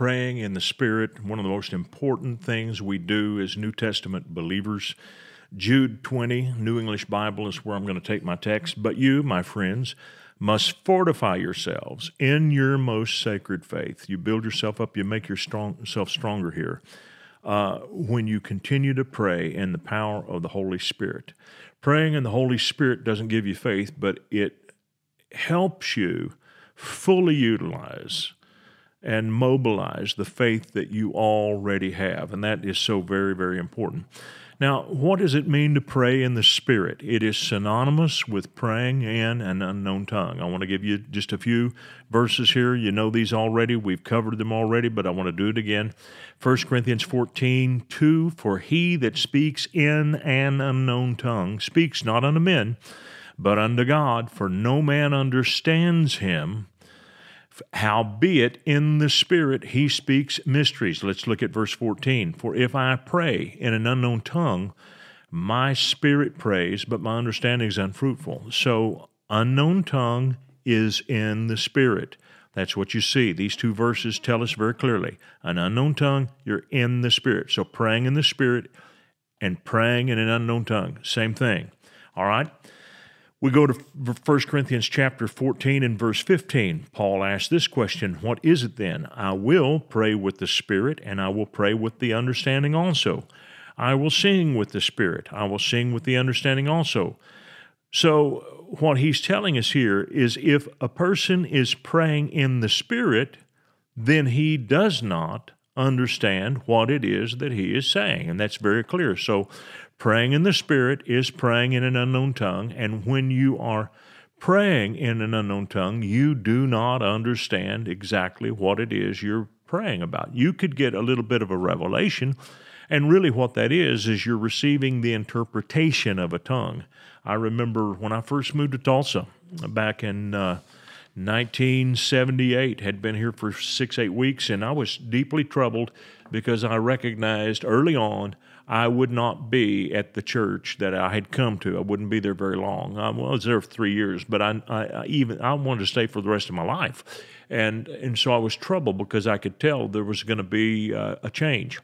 praying in the Spirit, one of the most important things we do as New Testament believers. Jude 20, New English Bible, is where I'm going to take my text. But you, my friends, must fortify yourselves in your most sacred faith. You build yourself up, you make yourself stronger here. Uh, when you continue to pray in the power of the Holy Spirit. Praying in the Holy Spirit doesn't give you faith, but it helps you fully utilize and mobilize the faith that you already have. And that is so very, very important. Now, what does it mean to pray in the Spirit? It is synonymous with praying in an unknown tongue. I want to give you just a few verses here. You know these already. We've covered them already, but I want to do it again. 1 Corinthians 14, 2 For he that speaks in an unknown tongue speaks not unto men, but unto God, for no man understands him. Howbeit in the Spirit he speaks mysteries. Let's look at verse 14. For if I pray in an unknown tongue, my spirit prays, but my understanding is unfruitful. So, unknown tongue is in the Spirit. That's what you see. These two verses tell us very clearly. An unknown tongue, you're in the Spirit. So, praying in the Spirit and praying in an unknown tongue, same thing. All right? We go to 1 Corinthians chapter 14 and verse 15. Paul asks this question What is it then? I will pray with the Spirit, and I will pray with the understanding also. I will sing with the Spirit, I will sing with the understanding also. So, what he's telling us here is if a person is praying in the Spirit, then he does not understand what it is that he is saying. And that's very clear. So, Praying in the Spirit is praying in an unknown tongue, and when you are praying in an unknown tongue, you do not understand exactly what it is you're praying about. You could get a little bit of a revelation, and really what that is, is you're receiving the interpretation of a tongue. I remember when I first moved to Tulsa back in. Uh, 1978 had been here for six eight weeks and i was deeply troubled because i recognized early on I would not be at the church that I had come to. I wouldn't be there very long. I was there for three years, but I, I even I wanted to stay for the rest of my life, and and so I was troubled because I could tell there was going to be uh, a change.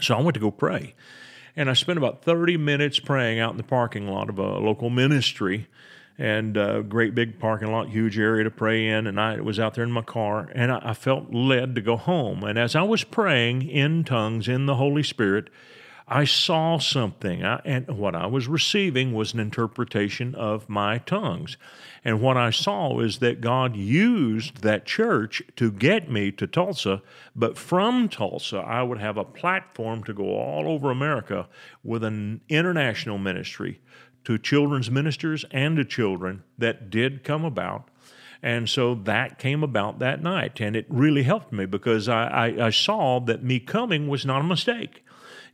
So I went to go pray, and I spent about thirty minutes praying out in the parking lot of a local ministry and a great big parking lot, huge area to pray in. And I was out there in my car, and I, I felt led to go home. And as I was praying in tongues in the Holy Spirit, I saw something, I, and what I was receiving was an interpretation of my tongues. And what I saw is that God used that church to get me to Tulsa, but from Tulsa, I would have a platform to go all over America with an international ministry to children's ministers and to children that did come about. And so that came about that night. And it really helped me because I, I, I saw that me coming was not a mistake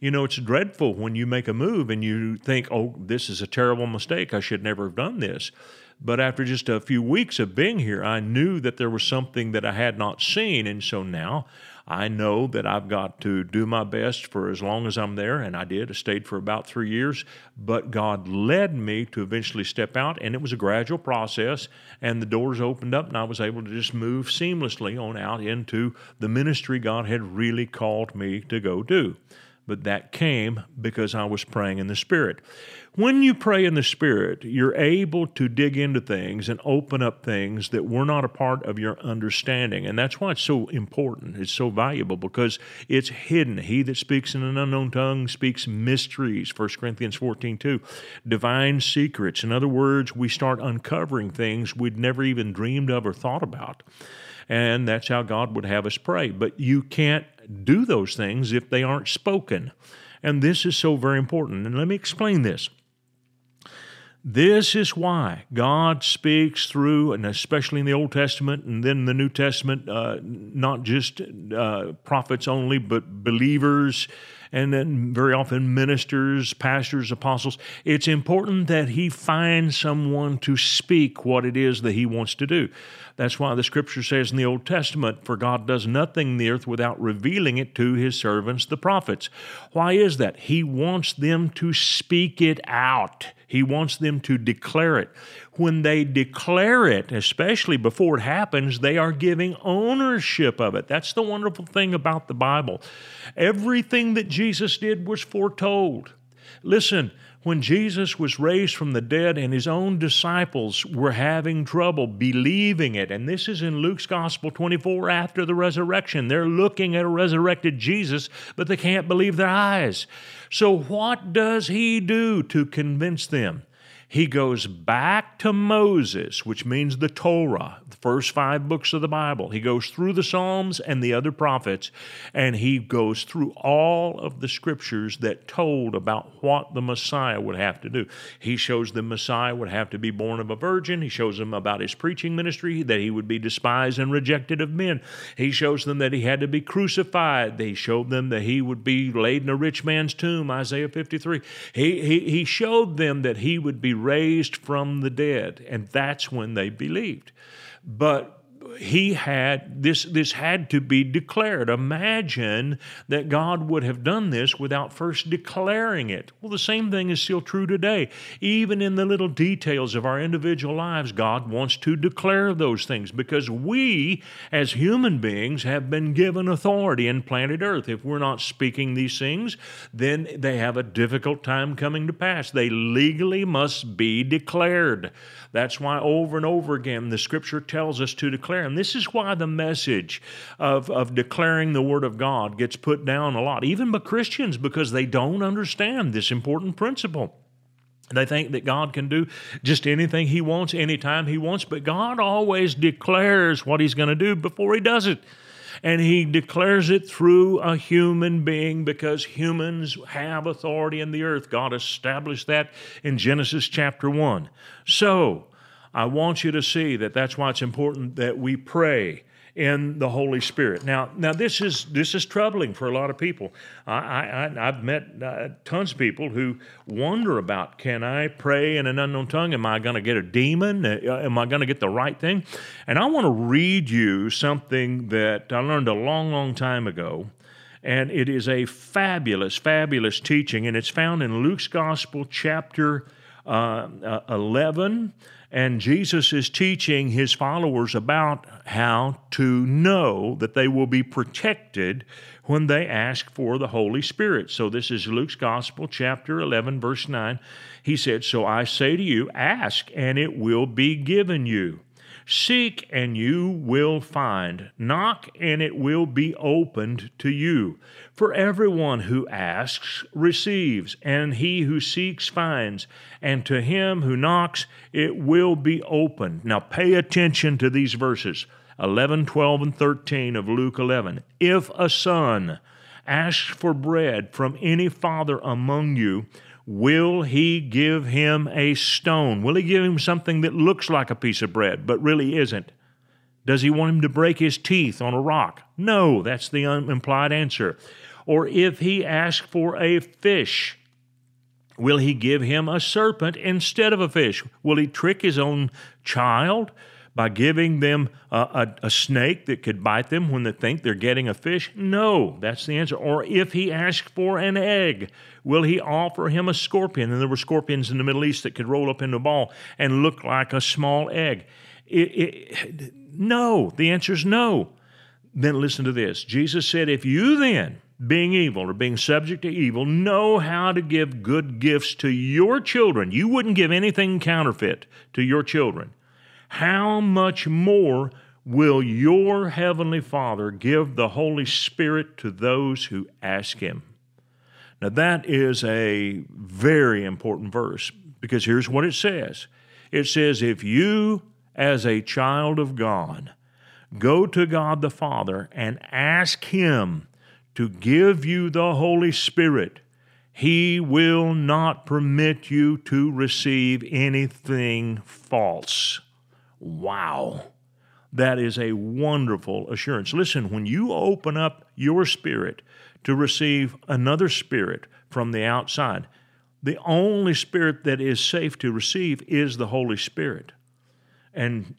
you know, it's dreadful when you make a move and you think, oh, this is a terrible mistake. I should never have done this. But after just a few weeks of being here, I knew that there was something that I had not seen. And so now I know that I've got to do my best for as long as I'm there. And I did. I stayed for about three years. But God led me to eventually step out. And it was a gradual process. And the doors opened up, and I was able to just move seamlessly on out into the ministry God had really called me to go do but that came because I was praying in the Spirit. When you pray in the Spirit, you're able to dig into things and open up things that were not a part of your understanding. And that's why it's so important. It's so valuable because it's hidden. He that speaks in an unknown tongue speaks mysteries, 1 Corinthians 14 2. Divine secrets. In other words, we start uncovering things we'd never even dreamed of or thought about. And that's how God would have us pray. But you can't do those things if they aren't spoken. And this is so very important. And let me explain this. This is why God speaks through, and especially in the Old Testament and then the New Testament, uh, not just uh, prophets only, but believers and then very often ministers, pastors, apostles. It's important that he finds someone to speak what it is that he wants to do. That's why the scripture says in the Old Testament, For God does nothing in the earth without revealing it to his servants, the prophets. Why is that? He wants them to speak it out. He wants them to declare it. When they declare it, especially before it happens, they are giving ownership of it. That's the wonderful thing about the Bible. Everything that Jesus did was foretold. Listen, when Jesus was raised from the dead and his own disciples were having trouble believing it, and this is in Luke's Gospel 24 after the resurrection. They're looking at a resurrected Jesus, but they can't believe their eyes. So, what does he do to convince them? He goes back to Moses, which means the Torah, the first five books of the Bible. He goes through the Psalms and the other prophets, and he goes through all of the scriptures that told about what the Messiah would have to do. He shows the Messiah would have to be born of a virgin. He shows them about his preaching ministry, that he would be despised and rejected of men. He shows them that he had to be crucified. He showed them that he would be laid in a rich man's tomb, Isaiah 53. He, he, he showed them that he would be raised from the dead, and that's when they believed. But he had this this had to be declared. Imagine that god would have done this without first declaring it. Well the same thing is still true today. Even in the little details of our individual lives god wants to declare those things because we as human beings have been given authority in planet earth. If we're not speaking these things then they have a difficult time coming to pass. They legally must be declared. That's why over and over again the scripture tells us to declare. And this is why the message of, of declaring the word of God gets put down a lot, even by Christians, because they don't understand this important principle. They think that God can do just anything He wants, anytime He wants, but God always declares what He's going to do before He does it and he declares it through a human being because humans have authority in the earth. God established that in Genesis chapter 1. So, I want you to see that that's why it's important that we pray in the Holy Spirit. Now, now this is this is troubling for a lot of people. I, I I've met uh, tons of people who wonder about: Can I pray in an unknown tongue? Am I going to get a demon? Uh, am I going to get the right thing? And I want to read you something that I learned a long, long time ago. And it is a fabulous, fabulous teaching, and it's found in Luke's Gospel, chapter uh, uh 11 and Jesus is teaching his followers about how to know that they will be protected when they ask for the Holy Spirit. So, this is Luke's Gospel, chapter 11, verse 9. He said, So I say to you, ask, and it will be given you. Seek, and you will find. Knock, and it will be opened to you. For everyone who asks receives, and he who seeks finds, and to him who knocks it will be opened. Now pay attention to these verses 11, 12, and 13 of Luke 11. If a son asks for bread from any father among you, Will he give him a stone? Will he give him something that looks like a piece of bread but really isn't? Does he want him to break his teeth on a rock? No, that's the implied answer. Or if he asks for a fish, will he give him a serpent instead of a fish? Will he trick his own child? By giving them a, a, a, snake that could bite them when they think they're getting a fish? No, that's the answer. Or if he asks for an egg, will he offer him a scorpion? And there were scorpions in the Middle East that could roll up into a ball and look like a small egg. It, it, no, the answer is no. Then listen to this Jesus said, If you then, being evil or being subject to evil, know how to give good gifts to your children, you wouldn't give anything counterfeit to your children how much more will your heavenly Father give the Holy Spirit to those who ask Him? Now, that is a very important verse because here's what it says it says, If you, as a child of God, go to God the Father and ask Him to give you the Holy Spirit, He will not permit you to receive anything false. Wow. That is a wonderful assurance. Listen, when you open up your spirit to receive another spirit from the outside, the only spirit that is safe to receive is the Holy Spirit. And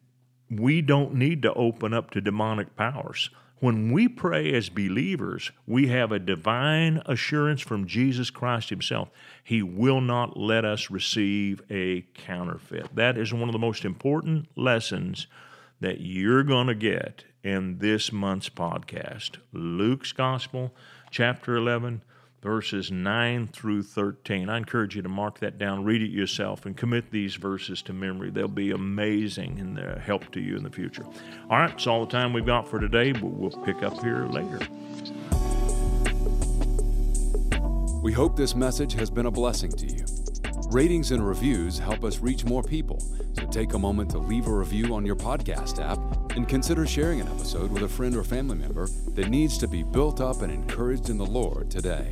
we don't need to open up to demonic powers. When we pray as believers, we have a divine assurance from Jesus Christ Himself. He will not let us receive a counterfeit. That is one of the most important lessons that you're going to get in this month's podcast. Luke's Gospel, chapter 11 verses 9 through 13. I encourage you to mark that down, read it yourself, and commit these verses to memory. They'll be amazing and uh, help to you in the future. All right, that's all the time we've got for today, but we'll pick up here later. We hope this message has been a blessing to you. Ratings and reviews help us reach more people, so take a moment to leave a review on your podcast app and consider sharing an episode with a friend or family member that needs to be built up and encouraged in the Lord today.